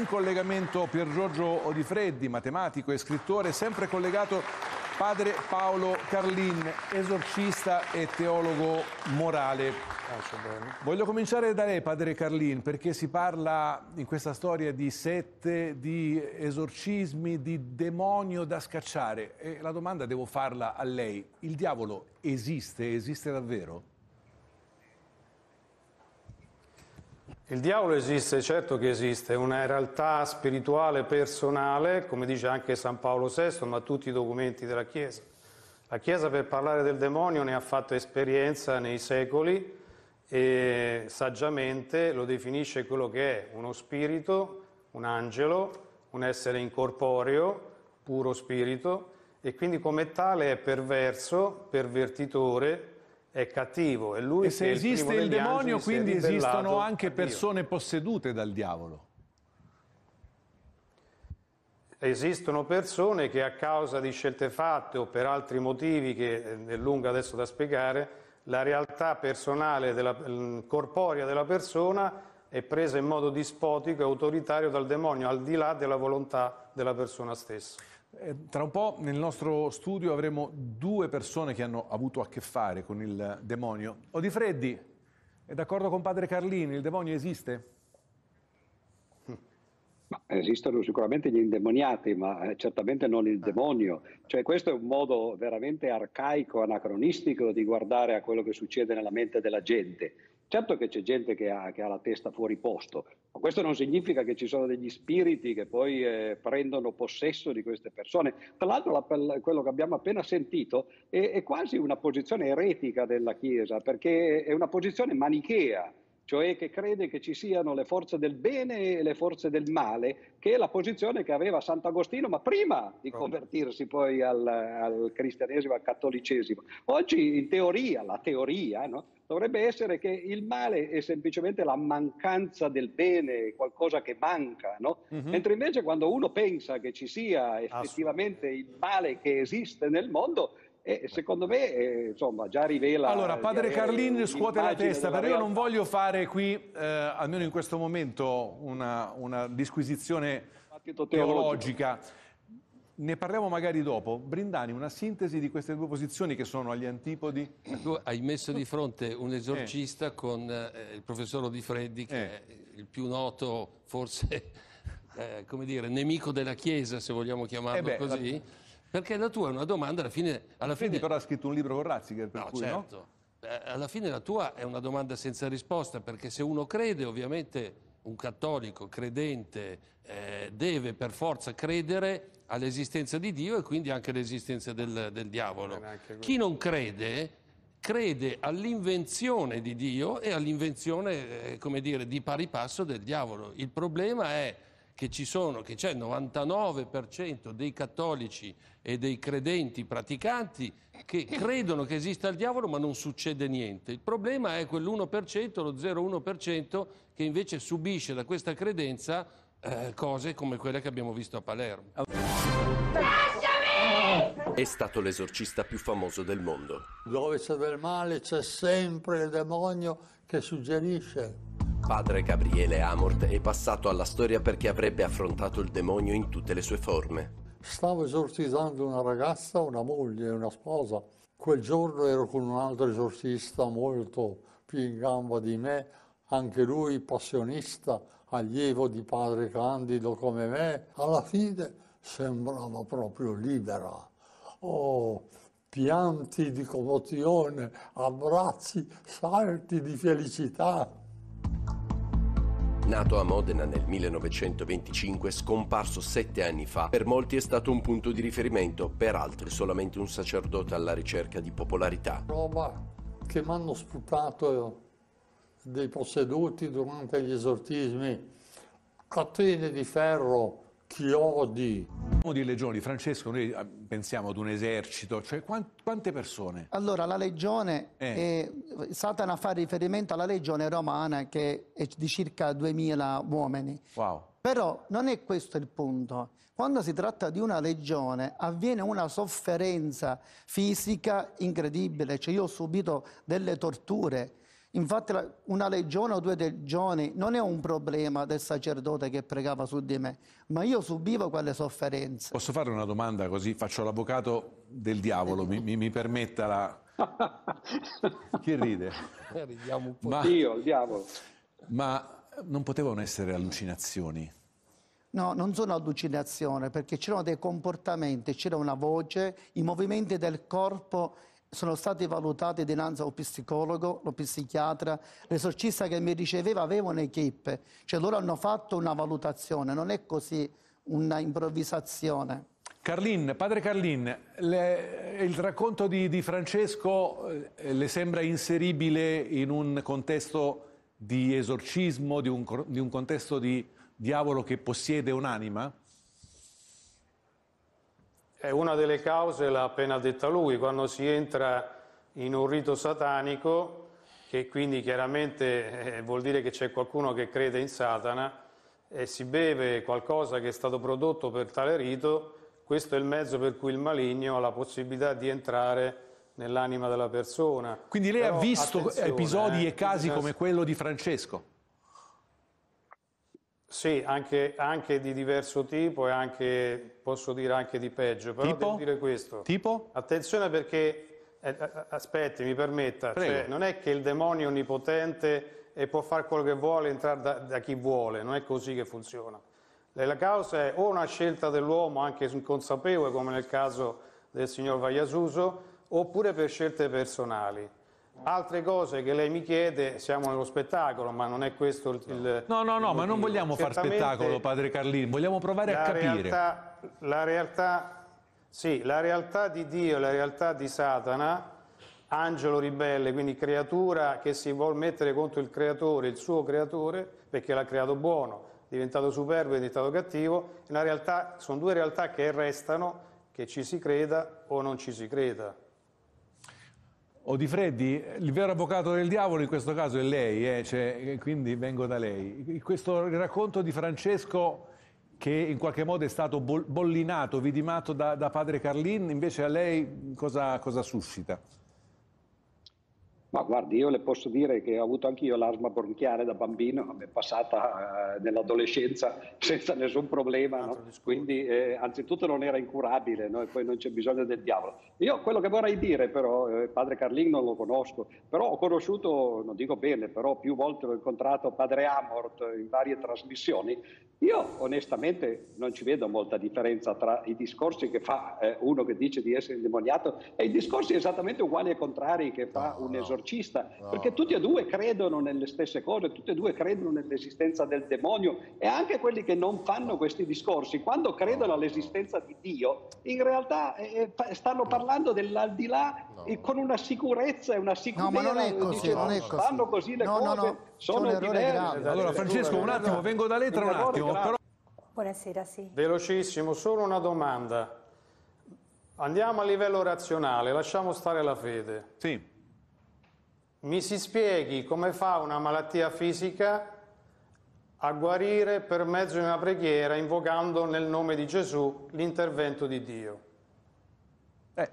In collegamento Pier Giorgio Odifreddi, matematico e scrittore, sempre collegato padre Paolo Carlin, esorcista e teologo morale. Voglio cominciare da lei, padre Carlin, perché si parla in questa storia di sette, di esorcismi, di demonio da scacciare. E la domanda devo farla a lei. Il diavolo esiste? Esiste davvero? Il diavolo esiste, certo che esiste, è una realtà spirituale personale, come dice anche San Paolo VI, ma tutti i documenti della Chiesa. La Chiesa per parlare del demonio ne ha fatto esperienza nei secoli e saggiamente lo definisce quello che è uno spirito, un angelo, un essere incorporeo, puro spirito, e quindi come tale è perverso, pervertitore, è cattivo. È lui e se esiste il, il demonio, quindi esistono anche persone possedute dal diavolo. Esistono persone che a causa di scelte fatte o per altri motivi che è lunga adesso da spiegare, la realtà personale, della, corporea della persona è presa in modo dispotico e autoritario dal demonio, al di là della volontà della persona stessa. Eh, Tra un po' nel nostro studio avremo due persone che hanno avuto a che fare con il demonio. Odifreddi, è d'accordo con padre Carlini? Il demonio esiste? Ma esistono sicuramente gli indemoniati, ma eh, certamente non il demonio. Cioè, questo è un modo veramente arcaico, anacronistico di guardare a quello che succede nella mente della gente. Certo che c'è gente che ha, che ha la testa fuori posto, ma questo non significa che ci sono degli spiriti che poi eh, prendono possesso di queste persone. Tra l'altro, la, quello che abbiamo appena sentito è, è quasi una posizione eretica della Chiesa, perché è una posizione manichea cioè che crede che ci siano le forze del bene e le forze del male, che è la posizione che aveva Sant'Agostino, ma prima di convertirsi poi al, al cristianesimo, al cattolicesimo. Oggi in teoria, la teoria, no? dovrebbe essere che il male è semplicemente la mancanza del bene, qualcosa che manca, no? uh-huh. mentre invece quando uno pensa che ci sia effettivamente il male che esiste nel mondo, e secondo me eh, insomma già rivela allora padre Carlin scuote la testa però io non voglio fare qui eh, almeno in questo momento una, una disquisizione teologica. ne parliamo magari dopo. Brindani una sintesi di queste due posizioni che sono agli antipodi? Tu hai messo di fronte un esorcista eh. con eh, il professor Odifreddi che è il più noto forse eh, come dire nemico della Chiesa se vogliamo chiamarlo beh, così. la... Perché la tua è una domanda, alla fine... Alla fine... fine... però ha scritto un libro con Ratzinger, per no, cui certo. no? Alla fine la tua è una domanda senza risposta, perché se uno crede, ovviamente un cattolico credente eh, deve per forza credere all'esistenza di Dio e quindi anche all'esistenza del, del diavolo. Chi non crede crede all'invenzione di Dio e all'invenzione, eh, come dire, di pari passo del diavolo. Il problema è che ci sono, che c'è il 99% dei cattolici e dei credenti praticanti che credono che esista il diavolo ma non succede niente. Il problema è quell'1%, lo 0,1% che invece subisce da questa credenza eh, cose come quelle che abbiamo visto a Palermo. È stato l'esorcista più famoso del mondo. Dove c'è del male c'è sempre il demonio che suggerisce. Padre Gabriele Amort è passato alla storia perché avrebbe affrontato il demonio in tutte le sue forme. Stavo esorcizzando una ragazza, una moglie, una sposa. Quel giorno ero con un altro esorcista molto più in gamba di me, anche lui passionista, allievo di padre Candido come me. Alla fine sembrava proprio libera. Oh, pianti di commozione, abbracci, salti di felicità. Nato a Modena nel 1925, scomparso sette anni fa, per molti è stato un punto di riferimento, per altri solamente un sacerdote alla ricerca di popolarità. Roba che mi hanno sputato dei posseduti durante gli esortismi, catene di ferro, chiodi. di legioni, Francesco, noi pensiamo ad un esercito, cioè quante persone? Allora, la legione, eh. è, Satana fa riferimento alla legione romana che è di circa 2000 uomini. Wow. Però non è questo il punto. Quando si tratta di una legione avviene una sofferenza fisica incredibile, cioè io ho subito delle torture, Infatti una legione o due legioni non è un problema del sacerdote che pregava su di me, ma io subivo quelle sofferenze. Posso fare una domanda così faccio l'avvocato del diavolo, mi, mi, mi permetta la... Chi ride? Eh, ridiamo un po'. Ma, io, il diavolo. Ma non potevano essere allucinazioni? No, non sono allucinazioni, perché c'erano dei comportamenti, c'era una voce, i movimenti del corpo sono stati valutati dinanzi allo psicologo, lo psichiatra, l'esorcista che mi riceveva aveva un'equipe, cioè loro hanno fatto una valutazione, non è così una improvvisazione. Carlin, padre Carlin, le, il racconto di, di Francesco eh, le sembra inseribile in un contesto di esorcismo, di un, di un contesto di diavolo che possiede un'anima? È una delle cause, l'ha appena detta lui, quando si entra in un rito satanico, che quindi chiaramente eh, vuol dire che c'è qualcuno che crede in Satana, e si beve qualcosa che è stato prodotto per tale rito, questo è il mezzo per cui il maligno ha la possibilità di entrare nell'anima della persona. Quindi lei Però, ha visto episodi eh, e casi come quello di Francesco? Sì, anche, anche, di diverso tipo e anche, posso dire anche di peggio, però tipo? devo dire questo. Tipo? Attenzione perché, eh, eh, aspetti, mi permetta, cioè, non è che il demonio è onnipotente e può fare quello che vuole, entrare da, da chi vuole, non è così che funziona. La causa è o una scelta dell'uomo, anche inconsapevole, come nel caso del signor Vagliasuso, oppure per scelte personali. Altre cose che lei mi chiede, siamo nello spettacolo, ma non è questo il... il no, no, no, ma non vogliamo fare spettacolo, padre Carlini, vogliamo provare a capire. Realtà, la, realtà, sì, la realtà di Dio, la realtà di Satana, angelo ribelle, quindi creatura che si vuole mettere contro il creatore, il suo creatore, perché l'ha creato buono, è diventato superbo, è diventato cattivo, realtà, sono due realtà che restano, che ci si creda o non ci si creda di Freddi, il vero avvocato del diavolo in questo caso è lei, eh? cioè, quindi vengo da lei. Questo racconto di Francesco che in qualche modo è stato bollinato, vidimato da, da padre Carlin, invece a lei cosa, cosa suscita? Ma guardi, io le posso dire che ho avuto anch'io l'asma bronchiale da bambino, mi è passata eh, nell'adolescenza senza nessun problema, no? quindi eh, anzitutto non era incurabile no? e poi non c'è bisogno del diavolo. Io quello che vorrei dire però, eh, padre Carlin non lo conosco, però ho conosciuto, non dico bene, però più volte ho incontrato padre Amort in varie trasmissioni, io onestamente non ci vedo molta differenza tra i discorsi che fa eh, uno che dice di essere indemoniato e i discorsi esattamente uguali e contrari che fa un esorcista esorcista, no. perché tutti e due credono nelle stesse cose, tutti e due credono nell'esistenza del demonio e anche quelli che non fanno questi discorsi, quando credono all'esistenza di Dio, in realtà eh, eh stanno parlando dell'aldilà no. con una sicurezza e una sicurezza. No, ma non è così, dice, non è così. Fanno così le cose, sono diverse. Allora Francesco, un attimo, vengo da lei tra un attimo. Però... Buonasera, sì. Velocissimo, solo una domanda. Andiamo a livello razionale, lasciamo stare la fede. Sì. Mi si spieghi come fa una malattia fisica a guarire per mezzo di una preghiera invocando nel nome di Gesù l'intervento di Dio. Eh,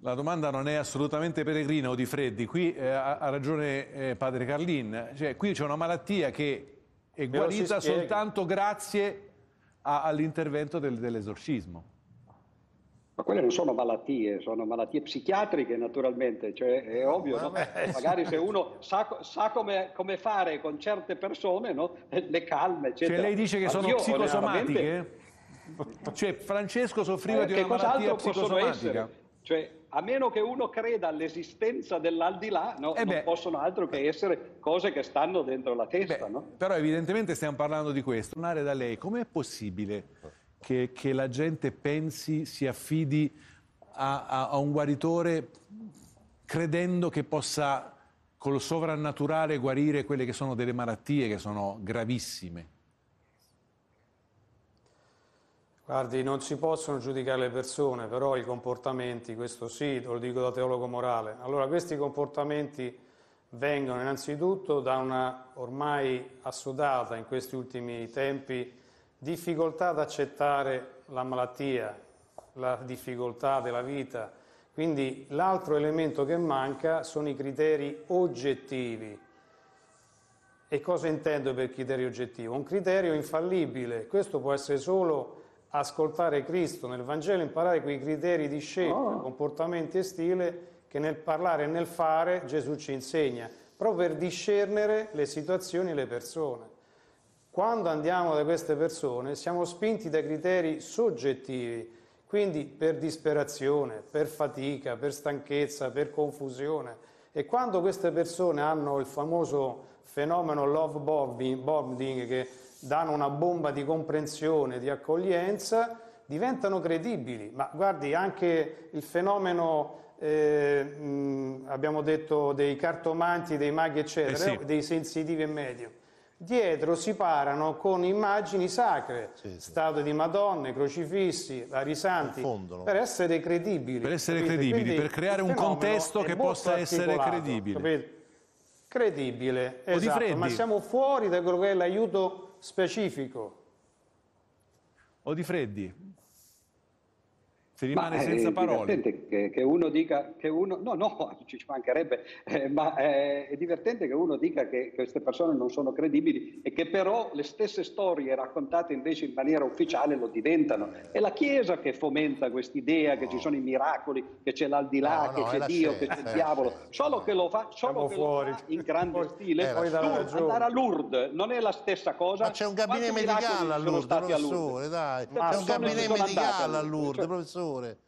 la domanda non è assolutamente peregrina o di Freddi, qui eh, ha, ragione eh, padre Carlin, cioè, qui c'è una malattia che è guarita soltanto grazie all'intervento del, dell'esorcismo. Ma quelle non sono malattie, sono malattie psichiatriche naturalmente, cioè è ovvio, no? magari se uno sa, sa come, come, fare con certe persone, no? le calme, eccetera. Cioè lei dice che Ma sono psicosomatiche? Cioè Francesco soffriva eh, di una malattia psicosomatica? Cioè, a meno che uno creda all'esistenza dell'aldilà, no, eh non possono altro che essere cose che stanno dentro la testa. Beh, no? Però evidentemente stiamo parlando di questo. Tornare da lei, com'è possibile che, che la gente pensi, si affidi a, a, a un guaritore credendo che possa col sovrannaturale guarire quelle che sono delle malattie che sono gravissime. Guardi, non si possono giudicare le persone, però i comportamenti, questo sì, lo dico da teologo morale. Allora, questi comportamenti vengono innanzitutto da una ormai assodata in questi ultimi tempi difficoltà ad accettare la malattia, la difficoltà della vita, Quindi l'altro elemento che manca sono i criteri oggettivi. E cosa intendo per criterio oggettivo? Un criterio infallibile. Questo può essere solo ascoltare Cristo nel Vangelo, imparare quei criteri di scelta, oh. comportamenti e stile che nel parlare e nel fare Gesù ci insegna, proprio per discernere le situazioni e le persone. Quando andiamo da queste persone siamo spinti da criteri soggettivi, quindi per disperazione, per fatica, per stanchezza, per confusione. E quando queste persone hanno il famoso fenomeno love bombing, che danno una bomba di comprensione, di accoglienza, diventano credibili. Ma guardi, anche il fenomeno, eh, mh, abbiamo detto, dei cartomanti, dei maghi, eccetera, eh sì. dei sensitivi e medio dietro si parano con immagini sacre, sì, sì. statue di Madonne, crocifissi, vari santi, Confondono. per essere credibili. Per essere capite? credibili, Quindi per creare un contesto che possa essere credibile. Capite? Credibile, esatto, ma siamo fuori da quello che è l'aiuto specifico. O di Freddi, si rimane ma senza è parole. divertente che, che, uno dica che uno, no, no, ci mancherebbe, eh, ma è, è, divertente che uno dica che queste persone non sono credibili e che però le stesse storie raccontate invece in maniera ufficiale lo diventano. È la Chiesa che fomenta quest'idea no. che ci sono i miracoli, che c'è l'aldilà, no, no, che c'è Dio, che c'è il diavolo, solo che lo fa, solo che lo fa in grande stile. Eh, Lourdes, andare a Lourdes non è la stessa cosa. Ma c'è un gabinetto medicale a Lourdes, professore, dai. C'è un gabinetto medicale a Lourdes, professore professore.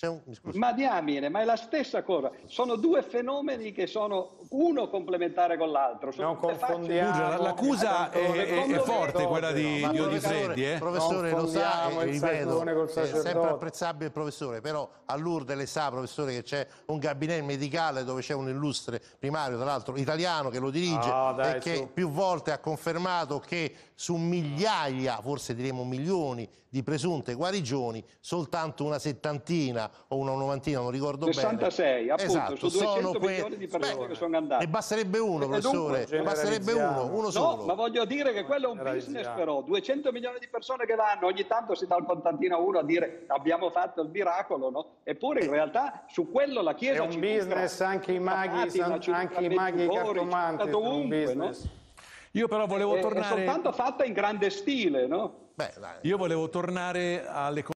Un... Ma diamine, ma è la stessa cosa. Sono due fenomeni che sono uno complementare con l'altro. non confondiamo. L'accusa è, è, è forte, quella di, di Odifreddi. Eh? Professore, lo sa, e, ripeto, è sempre apprezzabile il professore, però a Lourdes le sa, professore, che c'è un gabinetto medicale dove c'è un illustre primario, tra l'altro italiano, che lo dirige oh, dai, e che su. più volte ha confermato che su migliaia, forse diremo milioni, di presunte guarigioni, soltanto una settantina o una novantina, non ricordo 66, bene. appunto, esatto, su 200 milioni di persone Beh, che sono andate. Ne basterebbe uno, e professore, ne basterebbe uno, uno solo. No, ma voglio dire che quello è un business però, 200 milioni di persone che vanno, ogni tanto si dà il contantino a uno a dire abbiamo fatto il miracolo, no? Eppure in realtà su quello la Chiesa è un business, anche i maghi, anche i maghi cartomanti, dovunque, no? Io però volevo tornare... È soltanto fatta in grande stile, no? Beh, Io volevo tornare alle